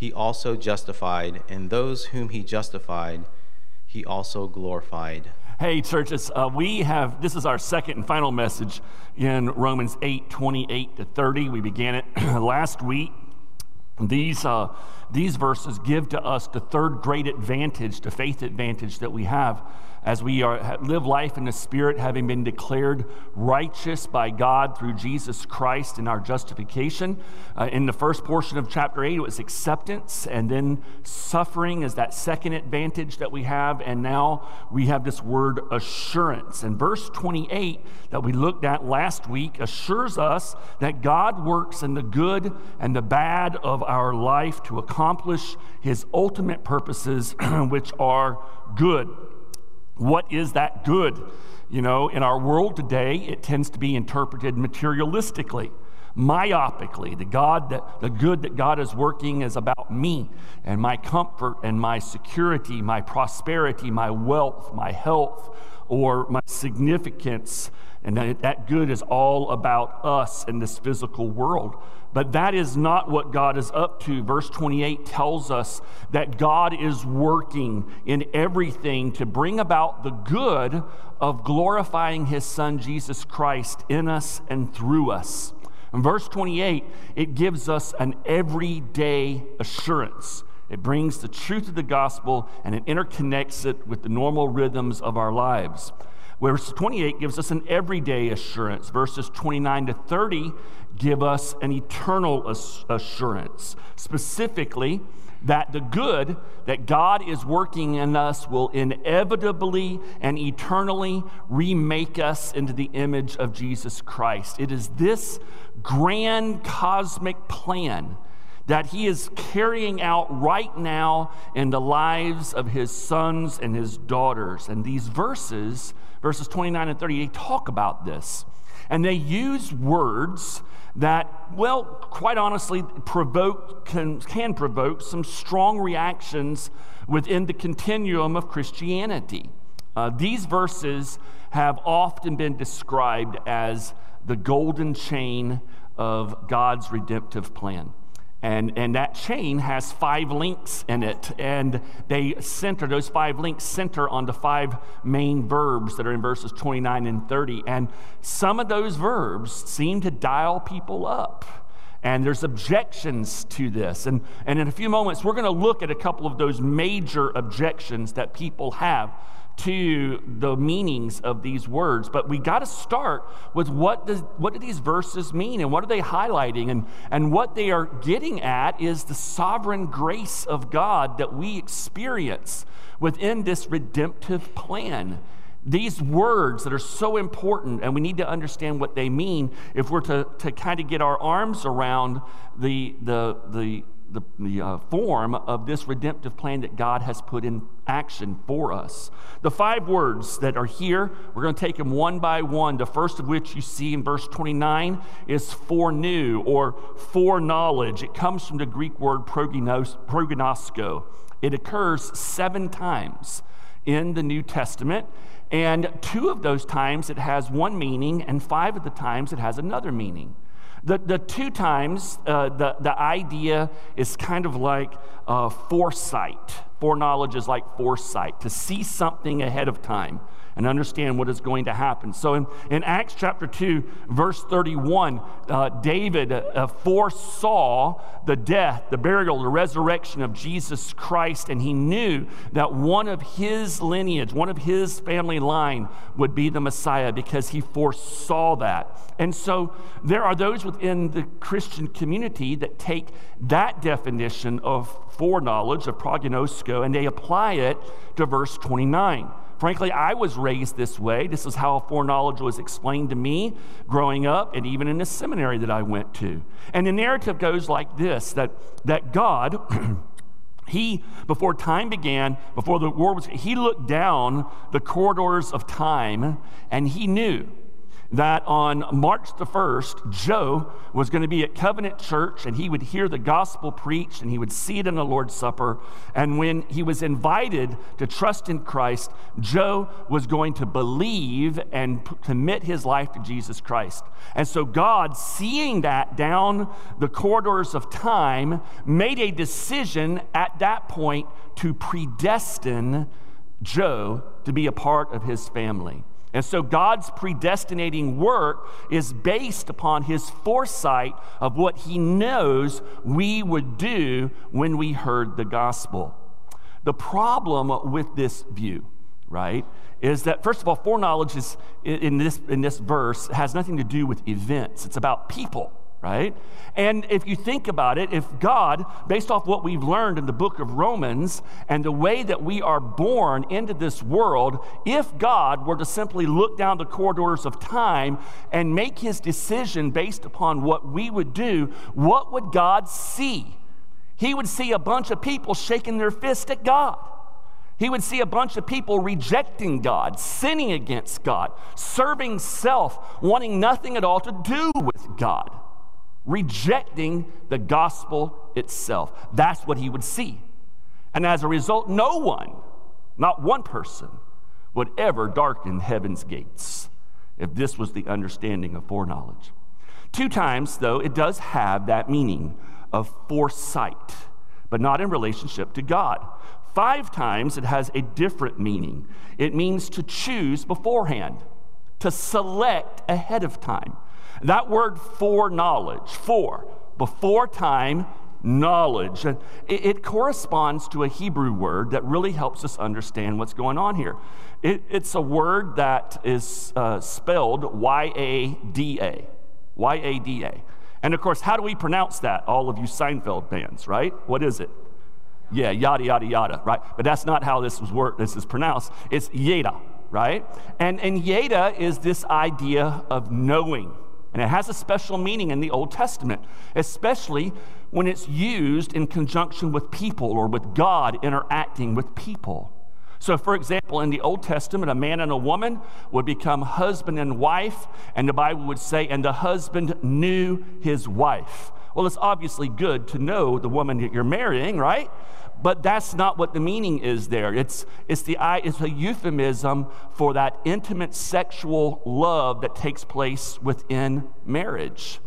he also justified, and those whom he justified, he also glorified. Hey, churches, uh, we have, this is our second and final message in Romans 8 28 to 30. We began it last week. These, uh, these verses give to us the third great advantage, the faith advantage that we have as we are, live life in the Spirit, having been declared righteous by God through Jesus Christ in our justification. Uh, in the first portion of chapter 8, it was acceptance, and then suffering is that second advantage that we have. And now we have this word assurance. And verse 28 that we looked at last week assures us that God works in the good and the bad of our life to accomplish his ultimate purposes, which are good. What is that good? You know, in our world today, it tends to be interpreted materialistically, myopically. The God that the good that God is working is about me and my comfort and my security, my prosperity, my wealth, my health, or my significance. And that good is all about us in this physical world. But that is not what God is up to. Verse 28 tells us that God is working in everything to bring about the good of glorifying his son Jesus Christ in us and through us. In verse 28, it gives us an everyday assurance. It brings the truth of the gospel and it interconnects it with the normal rhythms of our lives. Verse 28 gives us an everyday assurance. Verses 29 to 30 give us an eternal assurance. Specifically, that the good that God is working in us will inevitably and eternally remake us into the image of Jesus Christ. It is this grand cosmic plan that He is carrying out right now in the lives of His sons and His daughters. And these verses, verses 29 and 30, they talk about this. And they use words that, well, quite honestly, provoke, can, can provoke some strong reactions within the continuum of Christianity. Uh, these verses have often been described as the golden chain of God's redemptive plan. And, and that chain has five links in it. And they center, those five links center on the five main verbs that are in verses 29 and 30. And some of those verbs seem to dial people up. And there's objections to this. And, and in a few moments, we're going to look at a couple of those major objections that people have to the meanings of these words, but we got to start with what does what do these verses mean and what are they highlighting and and what they are getting at is the sovereign grace of God that we experience within this redemptive plan. These words that are so important, and we need to understand what they mean if we're to, to kind of get our arms around the, the, the the, the uh, form of this redemptive plan that God has put in action for us. The five words that are here, we're going to take them one by one. The first of which you see in verse 29 is foreknew or foreknowledge. It comes from the Greek word prognosko. It occurs seven times in the New Testament. And two of those times it has one meaning, and five of the times it has another meaning. The, the two times, uh, the, the idea is kind of like uh, foresight. Foreknowledge is like foresight, to see something ahead of time and understand what is going to happen. So in, in Acts chapter 2, verse 31, uh, David uh, foresaw the death, the burial, the resurrection of Jesus Christ, and he knew that one of his lineage, one of his family line would be the Messiah because he foresaw that. And so there are those within the Christian community that take that definition of foreknowledge, of prognosko, and they apply it to verse 29. Frankly, I was raised this way. This is how foreknowledge was explained to me growing up and even in the seminary that I went to. And the narrative goes like this that, that God He, before time began, before the war was, he looked down the corridors of time and he knew that on March the 1st, Joe was going to be at Covenant Church and he would hear the gospel preached and he would see it in the Lord's Supper. And when he was invited to trust in Christ, Joe was going to believe and commit his life to Jesus Christ. And so God, seeing that down the corridors of time, made a decision at that point to predestine Joe to be a part of his family. And so God's predestinating work is based upon his foresight of what he knows we would do when we heard the gospel. The problem with this view, right, is that first of all, foreknowledge is in this, in this verse has nothing to do with events, it's about people right? And if you think about it, if God, based off what we've learned in the book of Romans and the way that we are born into this world, if God were to simply look down the corridors of time and make his decision based upon what we would do, what would God see? He would see a bunch of people shaking their fist at God. He would see a bunch of people rejecting God, sinning against God, serving self, wanting nothing at all to do with God rejecting the gospel itself. That's what he would see. And as a result, no one, not one person, would ever darken heaven's gates if this was the understanding of foreknowledge. Two times, though, it does have that meaning of foresight, but not in relationship to God. Five times it has a different meaning. It means to choose beforehand, to select ahead of time. That word foreknowledge, for, before time, knowledge, it, it, corresponds to a Hebrew word that really helps us understand what's going on here. It, it's a word that is uh, spelled Y A D A. Y A D A. And of course, how do we pronounce that? All of you Seinfeld fans, right? What is it? Yeah, yada, yada, yada, right? But that's not how this, was word, this is pronounced. It's yada, right? And, and yada is this idea of knowing and it has a special meaning in the Old Testament, especially when it's used in conjunction with people or with God interacting with people. So, for example, in the Old Testament, a man and a woman would become husband and wife, and the Bible would say, and the husband knew his wife. Well, it's obviously good to know the woman that you're marrying, right? But that's not what the meaning is there. It's, it's, the, it's a euphemism for that intimate sexual love that takes place within marriage.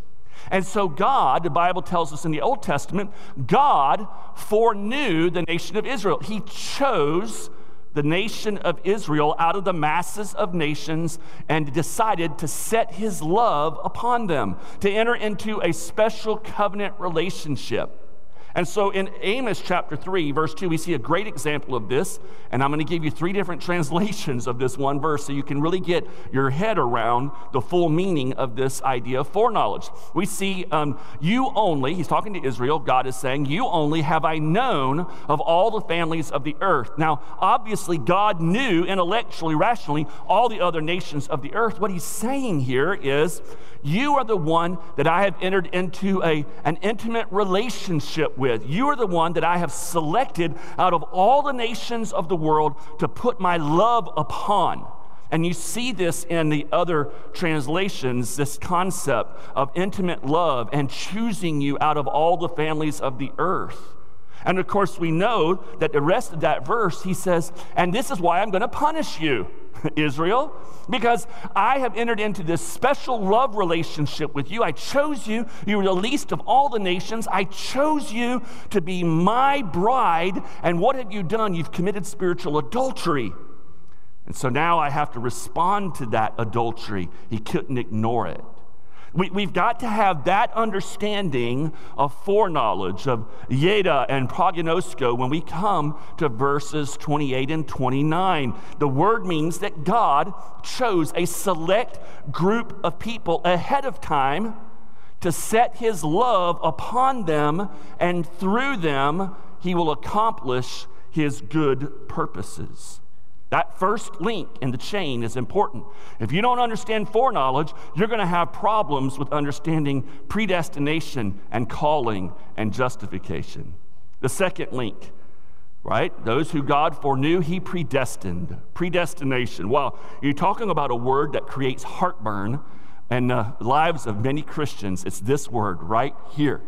And so, God, the Bible tells us in the Old Testament, God foreknew the nation of Israel. He chose the nation of Israel out of the masses of nations and decided to set his love upon them, to enter into a special covenant relationship. And so in Amos chapter 3, verse 2, we see a great example of this. And I'm going to give you three different translations of this one verse so you can really get your head around the full meaning of this idea of foreknowledge. We see, um, you only, he's talking to Israel, God is saying, you only have I known of all the families of the earth. Now, obviously, God knew intellectually, rationally, all the other nations of the earth. What he's saying here is, you are the one that I have entered into a, an intimate relationship with. You are the one that I have selected out of all the nations of the world to put my love upon. And you see this in the other translations this concept of intimate love and choosing you out of all the families of the earth. And of course, we know that the rest of that verse, he says, and this is why I'm going to punish you, Israel, because I have entered into this special love relationship with you. I chose you. You were the least of all the nations. I chose you to be my bride. And what have you done? You've committed spiritual adultery. And so now I have to respond to that adultery. He couldn't ignore it. We, have got to have that understanding of foreknowledge, of yeda and prognosko, when we come to verses 28 and 29. The word means that God chose a select group of people ahead of time to set his love upon them, and through them, he will accomplish his good purposes. That first link in the chain is important. If you don't understand foreknowledge, you're going to have problems with understanding predestination and calling and justification. The second link right? Those who God foreknew, he predestined. Predestination. Well, you're talking about a word that creates heartburn in the lives of many Christians. It's this word right here.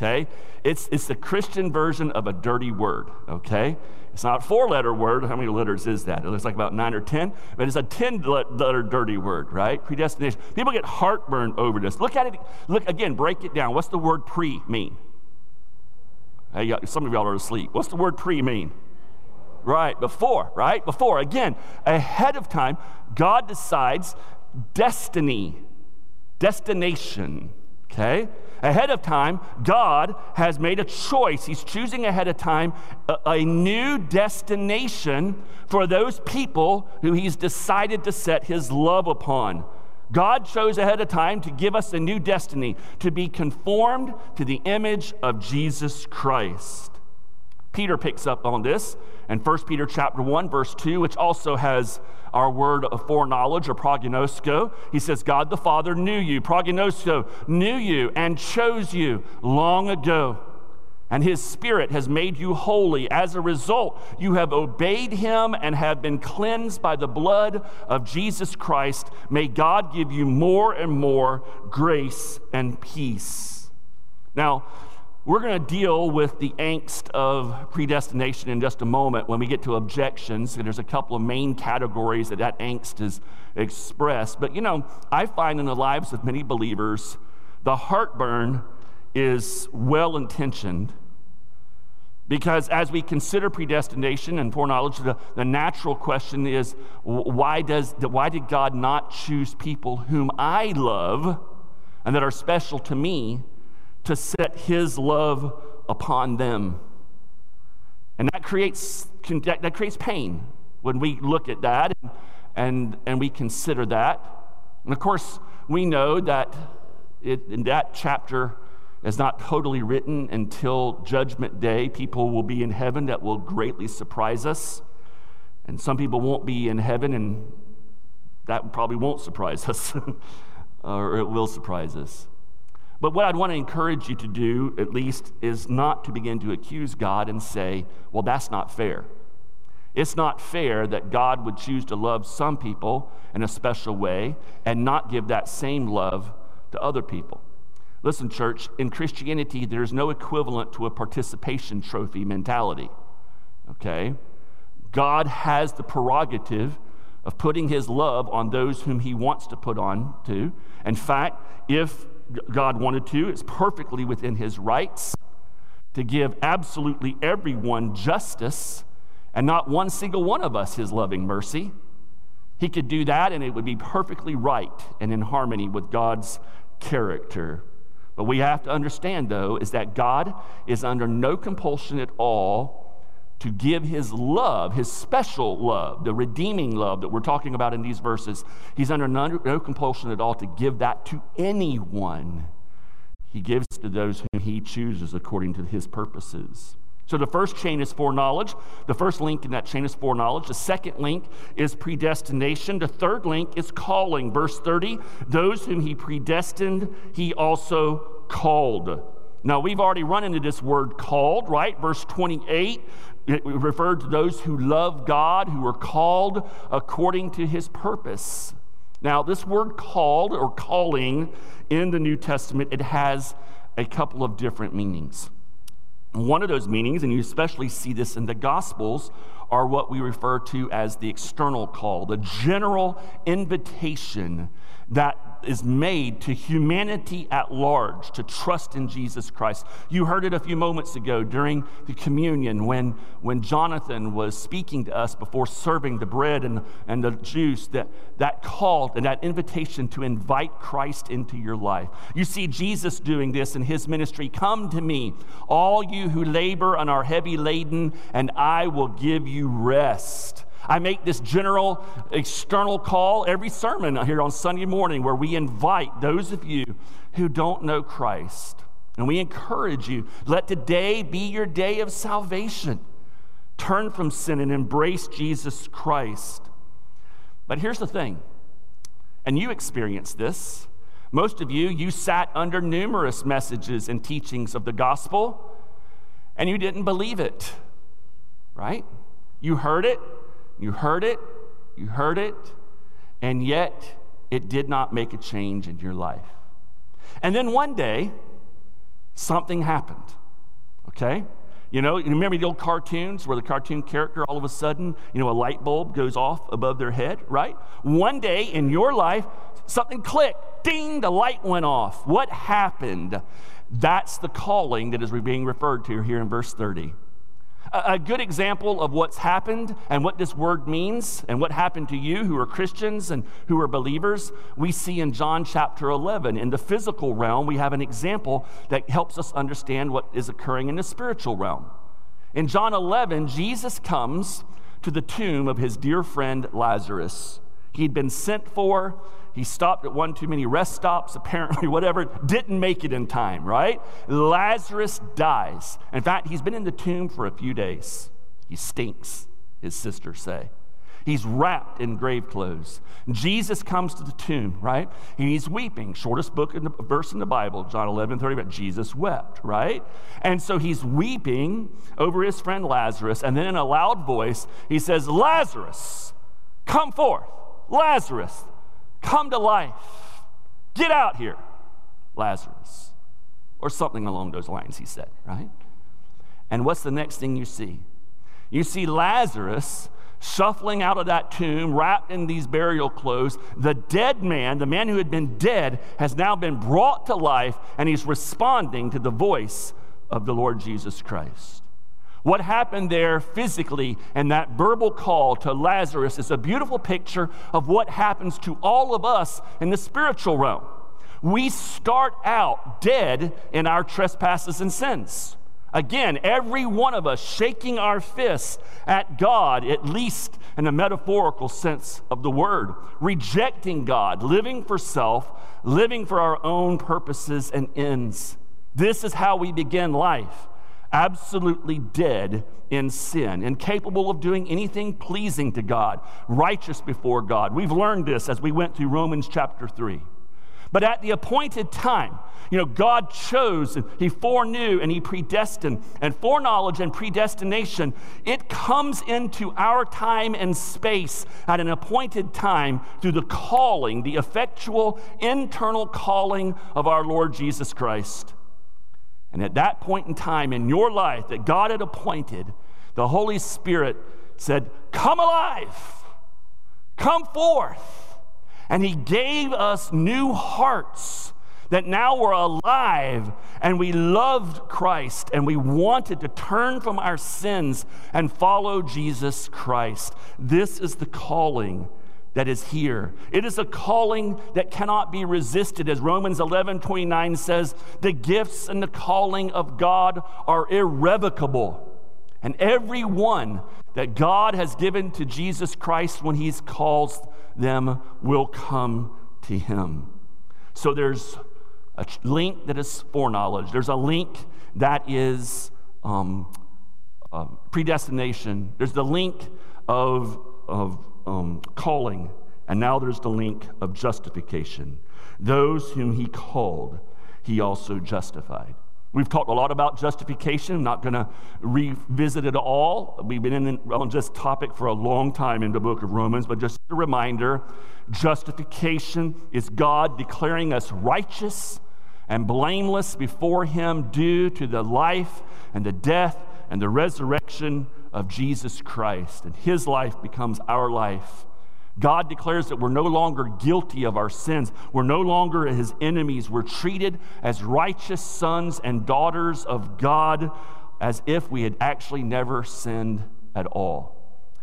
Okay? It's, it's the Christian version of a dirty word. Okay? It's not a four letter word. How many letters is that? It looks like about nine or 10, but it's a 10 letter dirty word, right? Predestination. People get heartburn over this. Look at it. Look again, break it down. What's the word pre mean? Hey, some of y'all are asleep. What's the word pre mean? Right, before, right? Before. Again, ahead of time, God decides destiny, destination, okay? Ahead of time, God has made a choice. He's choosing ahead of time a, a new destination for those people who He's decided to set His love upon. God chose ahead of time to give us a new destiny, to be conformed to the image of Jesus Christ. Peter picks up on this in 1 Peter chapter 1 verse 2 which also has our word of foreknowledge or prognosko. He says God the Father knew you, prognosko knew you and chose you long ago and his spirit has made you holy. As a result, you have obeyed him and have been cleansed by the blood of Jesus Christ. May God give you more and more grace and peace. Now, we're going to deal with the angst of predestination in just a moment when we get to objections. There's a couple of main categories that that angst is expressed. But you know, I find in the lives of many believers, the heartburn is well intentioned because as we consider predestination and foreknowledge, the, the natural question is why, does, why did God not choose people whom I love and that are special to me to set his love upon them? And that creates, that creates pain when we look at that and, and, we consider that. And of course, we know that it, in that chapter, is not totally written until Judgment Day. People will be in heaven that will greatly surprise us. And some people won't be in heaven, and that probably won't surprise us, or it will surprise us. But what I'd want to encourage you to do, at least, is not to begin to accuse God and say, well, that's not fair. It's not fair that God would choose to love some people in a special way and not give that same love to other people. Listen, church, in Christianity, there's no equivalent to a participation trophy mentality. Okay? God has the prerogative of putting his love on those whom he wants to put on to. In fact, if God wanted to, it's perfectly within his rights to give absolutely everyone justice and not one single one of us his loving mercy. He could do that and it would be perfectly right and in harmony with God's character. What we have to understand, though, is that God is under no compulsion at all to give his love, his special love, the redeeming love that we're talking about in these verses. He's under no, no compulsion at all to give that to anyone. He gives to those whom he chooses according to his purposes. So the first chain is foreknowledge. The first link in that chain is foreknowledge. The second link is predestination. The third link is calling. Verse 30 those whom he predestined, he also called. Now, we've already run into this word called, right? Verse 28 it referred to those who love God, who are called according to his purpose. Now, this word called or calling in the New Testament, it has a couple of different meanings. One of those meanings, and you especially see this in the Gospels, are what we refer to as the external call, the general invitation that is made to humanity at large to trust in Jesus Christ. You heard it a few moments ago during the communion when, when Jonathan was speaking to us before serving the bread and, and the juice, that, that call and that invitation to invite Christ into your life. You see Jesus doing this in his ministry. Come to me, all you who labor and are heavy laden, and I will give you rest. I make this general external call every sermon here on Sunday morning where we invite those of you who don't know Christ. And we encourage you let today be your day of salvation. Turn from sin and embrace Jesus Christ. But here's the thing, and you experienced this. Most of you, you sat under numerous messages and teachings of the gospel, and you didn't believe it right? You heard it, you heard it, you heard it, and yet it did not make a change in your life. And then one day, something happened, okay? You know, you remember the old cartoons where the cartoon character all of a sudden, you know, a light bulb goes off above their head, right? One day in your life, something clicked. Ding, the light went off. What happened? That's the calling that is being referred to here in verse 30. A, good example of what's happened and what this word means and what happened to you who are Christians and who are believers, we see in John chapter 11. In the physical realm, we have an example that helps us understand what is occurring in the spiritual realm. In John 11, Jesus comes to the tomb of his dear friend Lazarus. He'd been sent for, he stopped at one too many rest stops, apparently, whatever, didn't make it in time, right? Lazarus dies. In fact, he's been in the tomb for a few days. He stinks, his sisters say. He's wrapped in grave clothes. Jesus comes to the tomb, right? And he's weeping. Shortest book in the verse in the Bible, John 11, 30, but Jesus wept, right? And so he's weeping over his friend Lazarus, and then in a loud voice, he says, Lazarus, come forth. Lazarus, Come to life. Get out here, Lazarus. Or something along those lines, he said, right? And what's the next thing you see? You see Lazarus shuffling out of that tomb, wrapped in these burial clothes. The dead man, the man who had been dead, has now been brought to life, and he's responding to the voice of the Lord Jesus Christ. What happened there physically and that verbal call to Lazarus is a beautiful picture of what happens to all of us in the spiritual realm. We start out dead in our trespasses and sins. Again, every one of us shaking our fists at God, at least in a metaphorical sense of the word, rejecting God, living for self, living for our own purposes and ends. This is how we begin life absolutely dead in sin, incapable of doing anything pleasing to God, righteous before God. We've learned this as we went through Romans chapter 3. But at the appointed time, you know, God chose and He foreknew and He predestined. And foreknowledge and predestination, it comes into our time and space at an appointed time through the calling, the effectual internal calling of our Lord Jesus Christ. And at that point in time in your life that God had appointed, the Holy Spirit said, Come alive, come forth. And He gave us new hearts that now we're alive and we loved Christ and we wanted to turn from our sins and follow Jesus Christ. This is the calling that is here. It is a calling that cannot be resisted. As Romans 11 29 says, the gifts and the calling of God are irrevocable. And every one that God has given to Jesus Christ when He calls them will come to Him. So there's a link that is foreknowledge, there's a link that is um, uh, predestination, there's the link of, of um, calling, and now there's the link of justification. Those whom he called, he also justified. We've talked a lot about justification. I'm not going to revisit it all. We've been in, on this topic for a long time in the book of Romans, but just a reminder justification is God declaring us righteous and blameless before Him due to the life and the death and the resurrection of Jesus Christ, and his life becomes our life. God declares that we're no longer guilty of our sins. We're no longer his enemies. We're treated as righteous sons and daughters of God as if we had actually never sinned at all.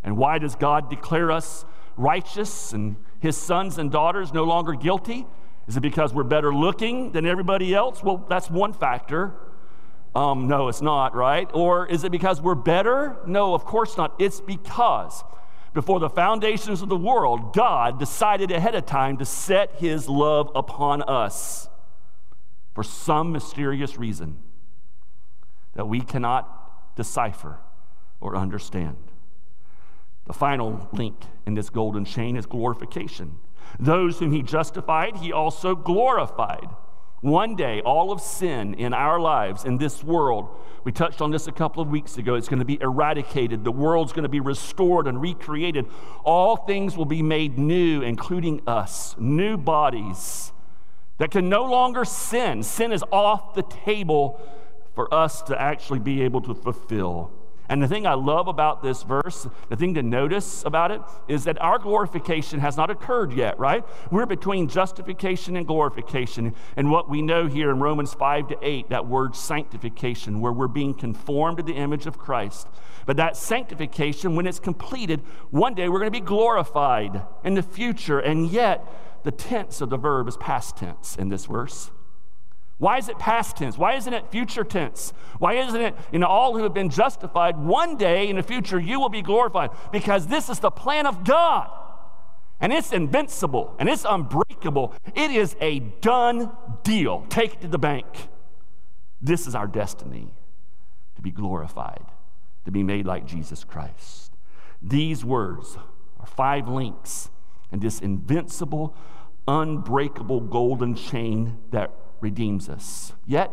And why does God declare us righteous and his sons and daughters no longer guilty? Is it because we're better looking than everybody else? Well, that's one factor. Um, no, it's not, right? Or is it because we're better? No, of course not. It's because before the foundations of the world, God decided ahead of time to set his love upon us for some mysterious reason that we cannot decipher or understand. The final link in this golden chain is glorification. Those whom he justified, he also glorified. One day, all of sin in our lives, in this world, we touched on this a couple of weeks ago, it's going to be eradicated. The world's going to be restored and recreated. All things will be made new, including us, new bodies that can no longer sin. Sin is off the table for us to actually be able to fulfill. And the thing I love about this verse, the thing to notice about it, is that our glorification has not occurred yet, right? We're between justification and glorification. And what we know here in Romans 5 to 8, that word sanctification, where we're being conformed to the image of Christ. But that sanctification, when it's completed, one day we're going to be glorified in the future. And yet, the tense of the verb is past tense in this verse. Why is it past tense? Why isn't it future tense? Why isn't it, you know, all who have been justified, one day in the future you will be glorified? Because this is the plan of God. And it's invincible and it's unbreakable. It is a done deal. Take it to the bank. This is our destiny to be glorified, to be made like Jesus Christ. These words are five links in this invincible, unbreakable golden chain that redeems us. Yet,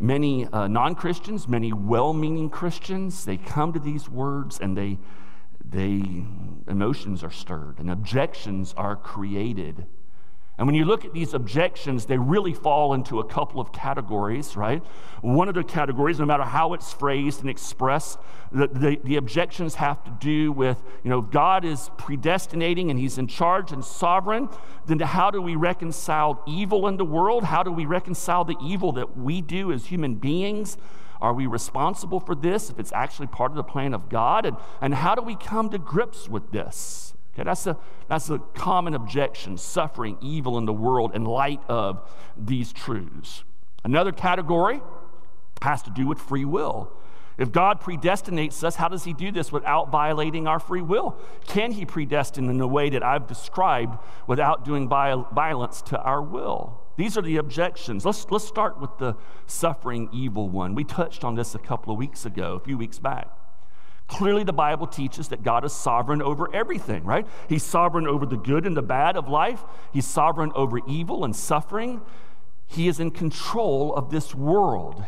many uh, non Christians, many well meaning Christians, they come to these words and they, they, emotions are stirred and objections are created and when you look at these objections, they really fall into a couple of categories, right? One of the categories, no matter how it's phrased and expressed, the, the, the, objections have to do with, you know, God is predestinating and He's in charge and sovereign. Then how do we reconcile evil in the world? How do we reconcile the evil that we do as human beings? Are we responsible for this if it's actually part of the plan of God? And, and how do we come to grips with this? Okay, that's a, that's a common objection, suffering evil in the world in light of these truths. Another category has to do with free will. If God predestinates us, how does He do this without violating our free will? Can He predestine in the way that I've described without doing violence to our will? These are the objections. Let's, let's start with the suffering evil one. We touched on this a couple of weeks ago, a few weeks back. Clearly, the Bible teaches that God is sovereign over everything, right? He's sovereign over the good and the bad of life, He's sovereign over evil and suffering. He is in control of this world.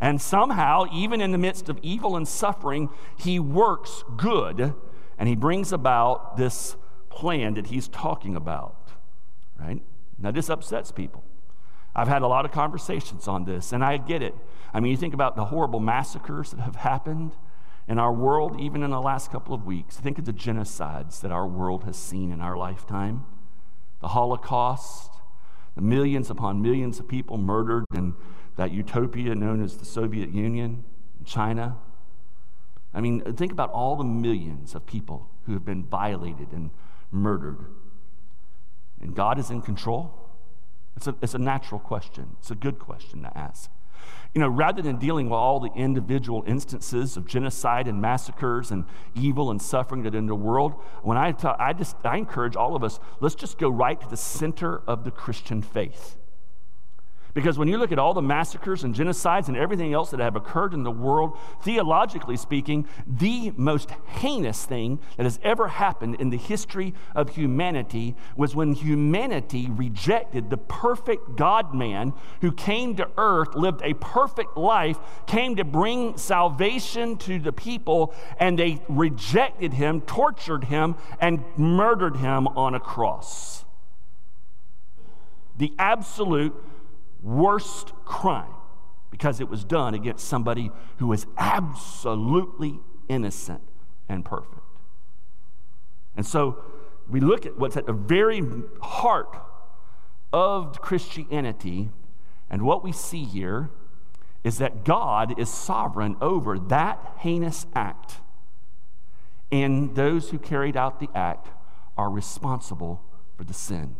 And somehow, even in the midst of evil and suffering, He works good and He brings about this plan that He's talking about, right? Now, this upsets people. I've had a lot of conversations on this, and I get it. I mean, you think about the horrible massacres that have happened in our world, even in the last couple of weeks. Think of the genocides that our world has seen in our lifetime the Holocaust, the millions upon millions of people murdered in that utopia known as the Soviet Union, China. I mean, think about all the millions of people who have been violated and murdered. And God is in control? It's a, it's a natural question. It's a good question to ask. You know, rather than dealing with all the individual instances of genocide and massacres and evil and suffering that in the world, when I talk, I just I encourage all of us, let's just go right to the center of the Christian faith. Because when you look at all the massacres and genocides and everything else that have occurred in the world, theologically speaking, the most heinous thing that has ever happened in the history of humanity was when humanity rejected the perfect God man who came to earth, lived a perfect life, came to bring salvation to the people, and they rejected him, tortured him, and murdered him on a cross. The absolute worst crime because it was done against somebody who was absolutely innocent and perfect. And so we look at what's at the very heart of Christianity, and what we see here is that God is sovereign over that heinous act, and those who carried out the act are responsible for the sin.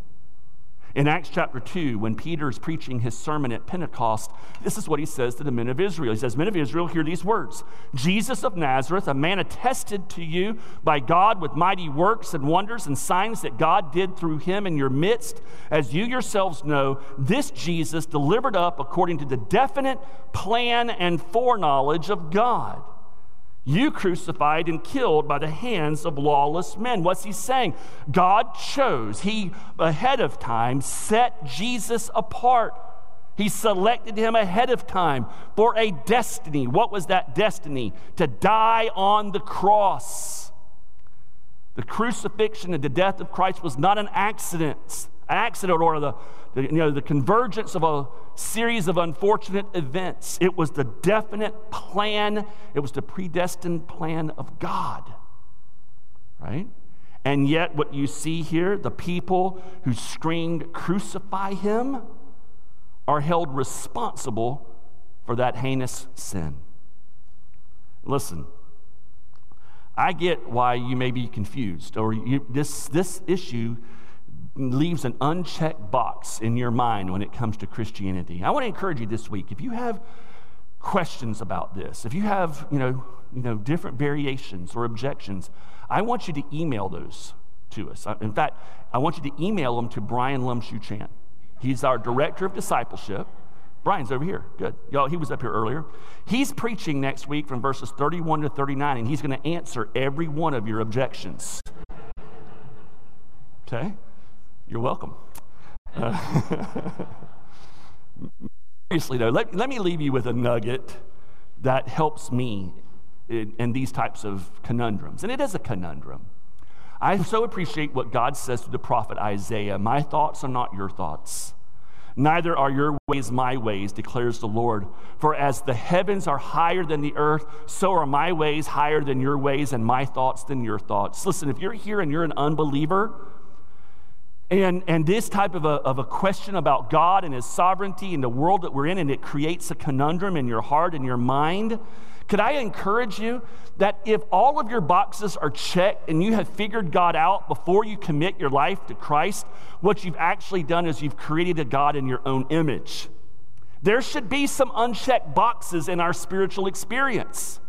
In Acts chapter 2, when Peter is preaching his sermon at Pentecost, this is what he says to the men of Israel. He says, Men of Israel, hear these words. Jesus of Nazareth, a man attested to you by God with mighty works and wonders and signs that God did through him in your midst, as you yourselves know, this Jesus delivered up according to the definite plan and foreknowledge of God you crucified and killed by the hands of lawless men. What's he saying? God chose, he ahead of time set Jesus apart. He selected him ahead of time for a destiny. What was that destiny? To die on the cross. The crucifixion and the death of Christ was not an accident, accident or the, the, you know, the convergence of a series of unfortunate events. It was the definite plan, it was the predestined plan of God. Right? And yet, what you see here, the people who screamed, Crucify him, are held responsible for that heinous sin. Listen, I get why you may be confused, or you, this, this issue leaves an unchecked box in your mind when it comes to Christianity. I want to encourage you this week if you have questions about this, if you have you know, you know, different variations or objections, I want you to email those to us. Uh, in fact, I want you to email them to Brian Lumshu Chan. He's our director of discipleship. Brian's over here. Good. Y'all, he was up here earlier. He's preaching next week from verses 31 to 39, and he's going to answer every one of your objections. Okay? You're welcome. Uh, seriously, though, let, let me leave you with a nugget that helps me in, in these types of conundrums. And it is a conundrum. I so appreciate what God says to the prophet Isaiah My thoughts are not your thoughts. Neither are your ways my ways, declares the Lord. For as the heavens are higher than the earth, so are my ways higher than your ways, and my thoughts than your thoughts. Listen, if you're here and you're an unbeliever, and, and this type of a, of a question about God and His sovereignty and the world that we're in, and it creates a conundrum in your heart and your mind, could I encourage you that if all of your boxes are checked and you have figured God out before you commit your life to Christ, what you've actually done is you've created a God in your own image. There should be some unchecked boxes in our spiritual experience.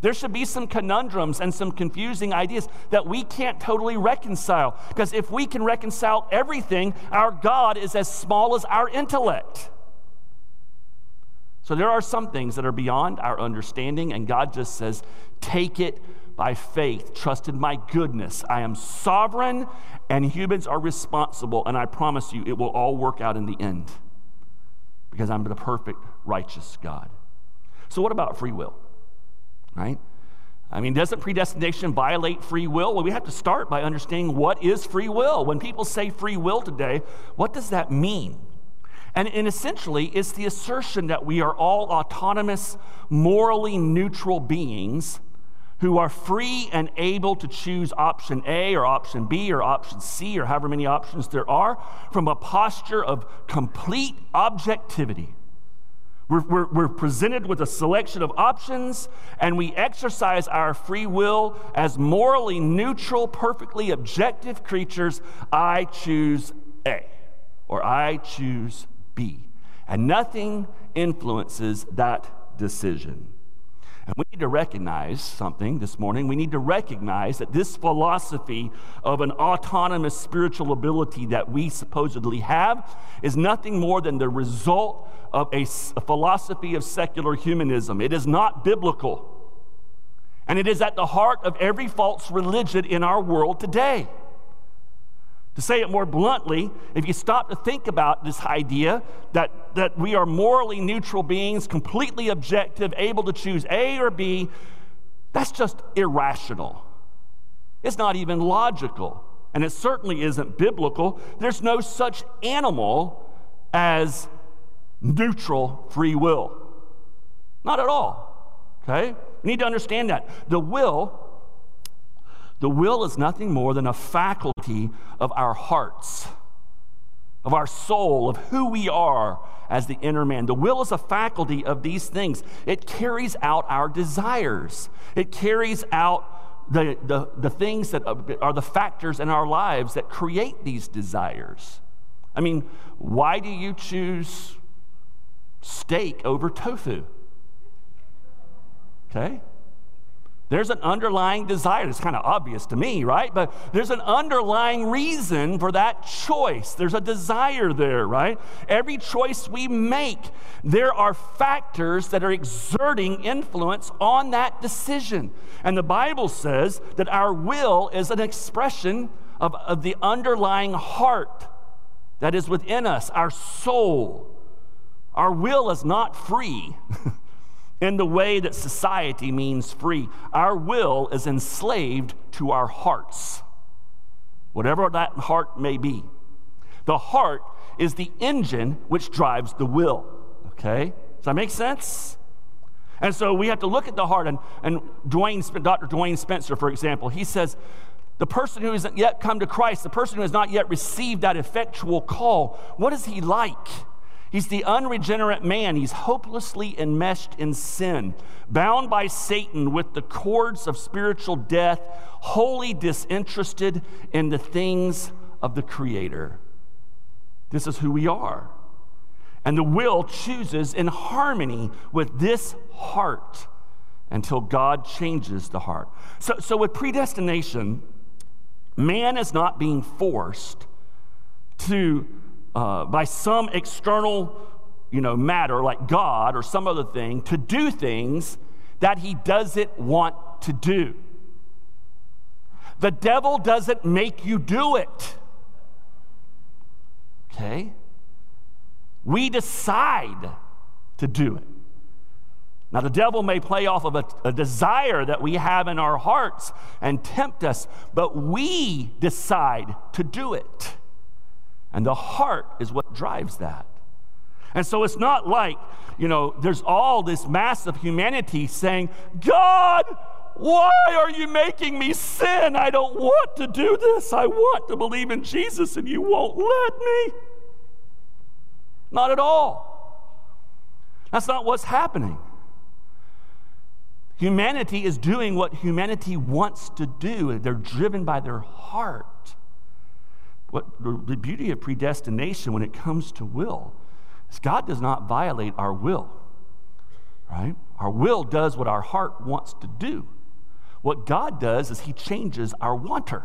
There should be some conundrums and some confusing ideas that we can't totally reconcile. Because if we can reconcile everything, our God is as small as our intellect. So there are some things that are beyond our understanding, and God just says, Take it by faith. Trust in my goodness. I am sovereign, and humans are responsible, and I promise you it will all work out in the end because I'm the perfect, righteous God. So, what about free will? Right? I mean, doesn't predestination violate free will? Well, we have to start by understanding what is free will. When people say free will today, what does that mean? And, and essentially, it's the assertion that we are all autonomous, morally neutral beings who are free and able to choose option A or option B or option C or however many options there are from a posture of complete objectivity. We're, we're, we're, presented with a selection of options, and we exercise our free will as morally neutral, perfectly objective creatures. I choose A, or I choose B. And nothing influences that decision. And we need to recognize something this morning. We need to recognize that this philosophy of an autonomous spiritual ability that we supposedly have is nothing more than the result of a, a philosophy of secular humanism. It is not biblical. And it is at the heart of every false religion in our world today. To say it more bluntly, if you stop to think about this idea that, that we are morally neutral beings, completely objective, able to choose A or B, that's just irrational. It's not even logical, and it certainly isn't biblical. There's no such animal as neutral free will. Not at all. Okay? We need to understand that. The will the will is nothing more than a faculty of our hearts, of our soul, of who we are as the inner man. The will is a faculty of these things. It carries out our desires, it carries out the, the, the things that are the factors in our lives that create these desires. I mean, why do you choose steak over tofu? Okay? There's an underlying desire. It's kind of obvious to me, right? But there's an underlying reason for that choice. There's a desire there, right? Every choice we make, there are factors that are exerting influence on that decision. And the Bible says that our will is an expression of, of the underlying heart that is within us, our soul. Our will is not free. in the way that society means free. Our will is enslaved to our hearts, whatever that heart may be. The heart is the engine which drives the will. Okay? Does that make sense? And so we have to look at the heart. And, and Duane, Dr. Duane Spencer, for example, he says, the person who hasn't yet come to Christ, the person who has not yet received that effectual call, what is he like? He's the unregenerate man. He's hopelessly enmeshed in sin, bound by Satan with the cords of spiritual death, wholly disinterested in the things of the Creator. This is who we are. And the will chooses in harmony with this heart until God changes the heart. So, so with predestination, man is not being forced to uh, by some external you know, matter like God or some other thing to do things that he doesn't want to do. The devil doesn't make you do it. Okay? We decide to do it. Now, the devil may play off of a, a, desire that we have in our hearts and tempt us, but we decide to do it. And the heart is what drives that. And so it's not like, you know, there's all this mass of humanity saying, God, why are you making me sin? I don't want to do this. I want to believe in Jesus and you won't let me. Not at all. That's not what's happening. Humanity is doing what humanity wants to do. They're driven by their heart. What the beauty of predestination when it comes to will is God does not violate our will. Right? Our will does what our heart wants to do. What God does is He changes our wanter.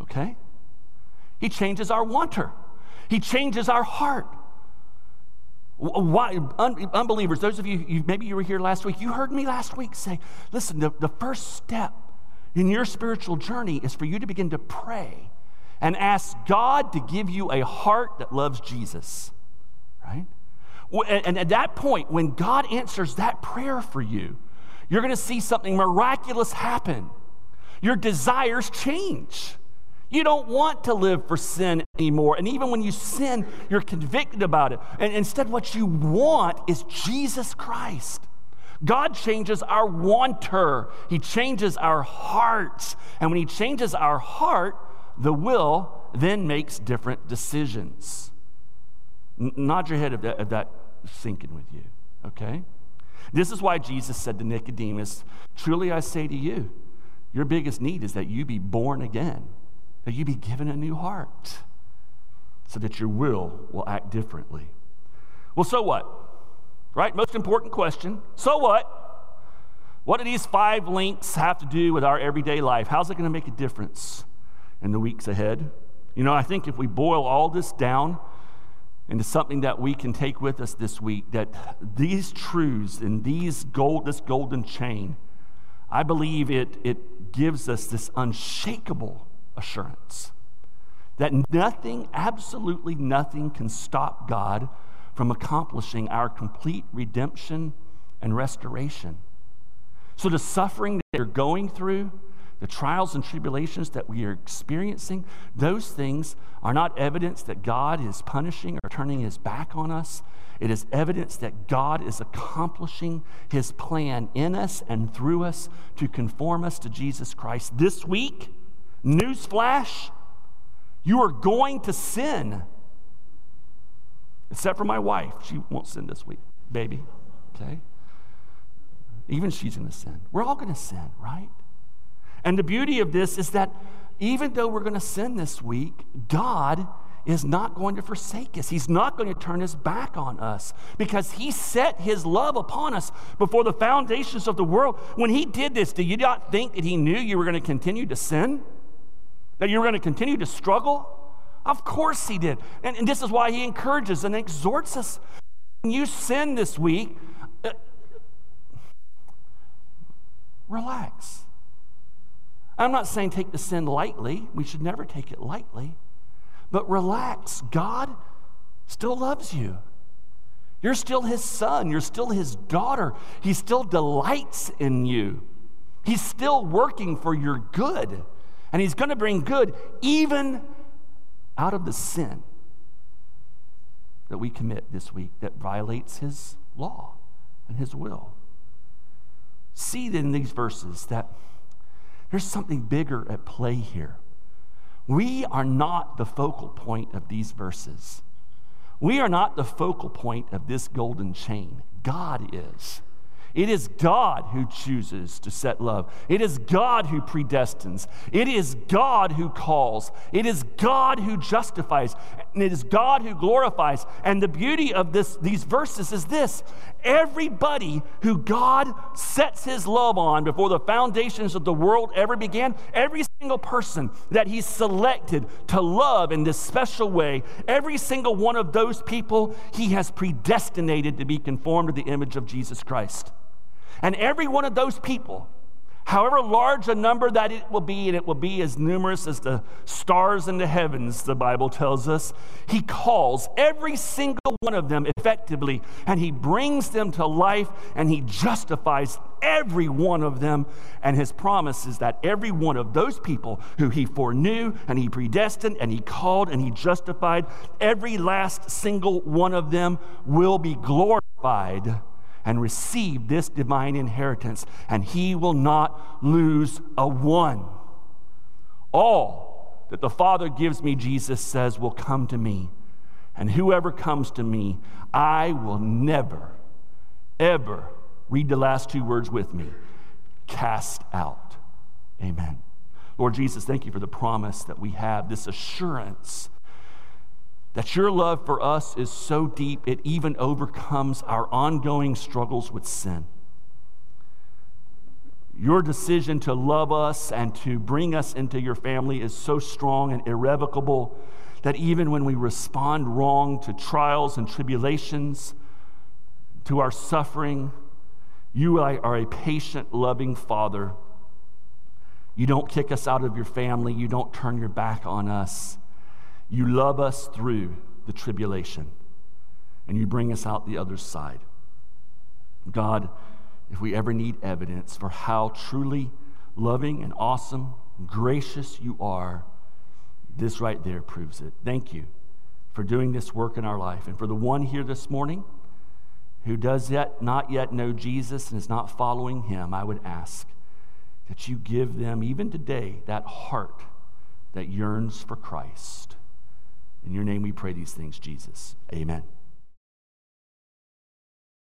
Okay? He changes our wanter. He changes our heart. Why, un, unbelievers, those of you, you, maybe you were here last week, you heard me last week say, listen, the, the first step in your spiritual journey is for you to begin to pray and ask God to give you a heart that loves Jesus, right? And at that point, when God answers that prayer for you, you're going to see something miraculous happen. Your desires change. You don't want to live for sin anymore. And even when you sin, you're convicted about it. And instead, what you want is Jesus Christ. God changes our wanter, He changes our hearts. And when He changes our heart, the will then makes different decisions. N- nod your head if that, if that sinking with you, okay? This is why Jesus said to Nicodemus, Truly I say to you, your biggest need is that you be born again, that you be given a new heart, so that your will will act differently. Well, so what? Right? Most important question. So what? What do these five links have to do with our everyday life? How's it going to make a difference? In the weeks ahead. You know, I think if we boil all this down into something that we can take with us this week, that these truths and these gold, this golden chain, I believe it, it gives us this unshakable assurance that nothing, absolutely nothing, can stop God from accomplishing our complete redemption and restoration. So, the suffering that you're going through, the trials and tribulations that we are experiencing, those things are not evidence that God is punishing or turning his back on us. It is evidence that God is accomplishing his plan in us and through us to conform us to Jesus Christ. This week, newsflash, you are going to sin. Except for my wife. She won't sin this week, baby. Okay? Even she's going to sin. We're all going to sin, right? And the beauty of this is that even though we're going to sin this week, God is not going to forsake us. He's not going to turn his back on us because he set his love upon us before the foundations of the world. When he did this, do you not think that he knew you were going to continue to sin? That you were going to continue to struggle? Of course he did. And, and this is why he encourages and exhorts us. When you sin this week, uh, relax. I'm not saying take the sin lightly. We should never take it lightly. But relax. God still loves you. You're still his son. You're still his daughter. He still delights in you. He's still working for your good. And he's going to bring good even out of the sin that we commit this week that violates his law and his will. See in these verses that there's something bigger at play here. We are not the focal point of these verses. We are not the focal point of this golden chain. God is. It is God who chooses to set love. It is God who predestines. It is God who calls. It is God who justifies. And it is God who glorifies. And the beauty of this, these verses is this everybody who God sets his love on before the foundations of the world ever began, every single person that he selected to love in this special way, every single one of those people, he has predestinated to be conformed to the image of Jesus Christ. And every one of those people, however large a number that it will be, and it will be as numerous as the stars in the heavens, the Bible tells us, he calls every single one of them effectively, and he brings them to life, and he justifies every one of them. And his promise is that every one of those people who he foreknew, and he predestined, and he called, and he justified, every last single one of them will be glorified and receive this divine inheritance, and he will not lose a one. All that the Father gives me, Jesus says, will come to me. And whoever comes to me, I will never, ever, read the last two words with me, cast out. Amen. Lord Jesus, thank you for the promise that we have, this assurance that your love for us is so deep, it even overcomes our ongoing struggles with sin. Your decision to love us and to bring us into your family is so strong and irrevocable that even when we respond wrong to trials and tribulations, to our suffering, you are a patient, loving Father. You don't kick us out of your family, you don't turn your back on us. You love us through the tribulation, and you bring us out the other side. God, if we ever need evidence for how truly loving and awesome, and gracious you are, this right there proves it. Thank you for doing this work in our life. And for the one here this morning who does yet not yet know Jesus and is not following him, I would ask that you give them, even today, that heart that yearns for Christ. In your name we pray these things, Jesus. Amen.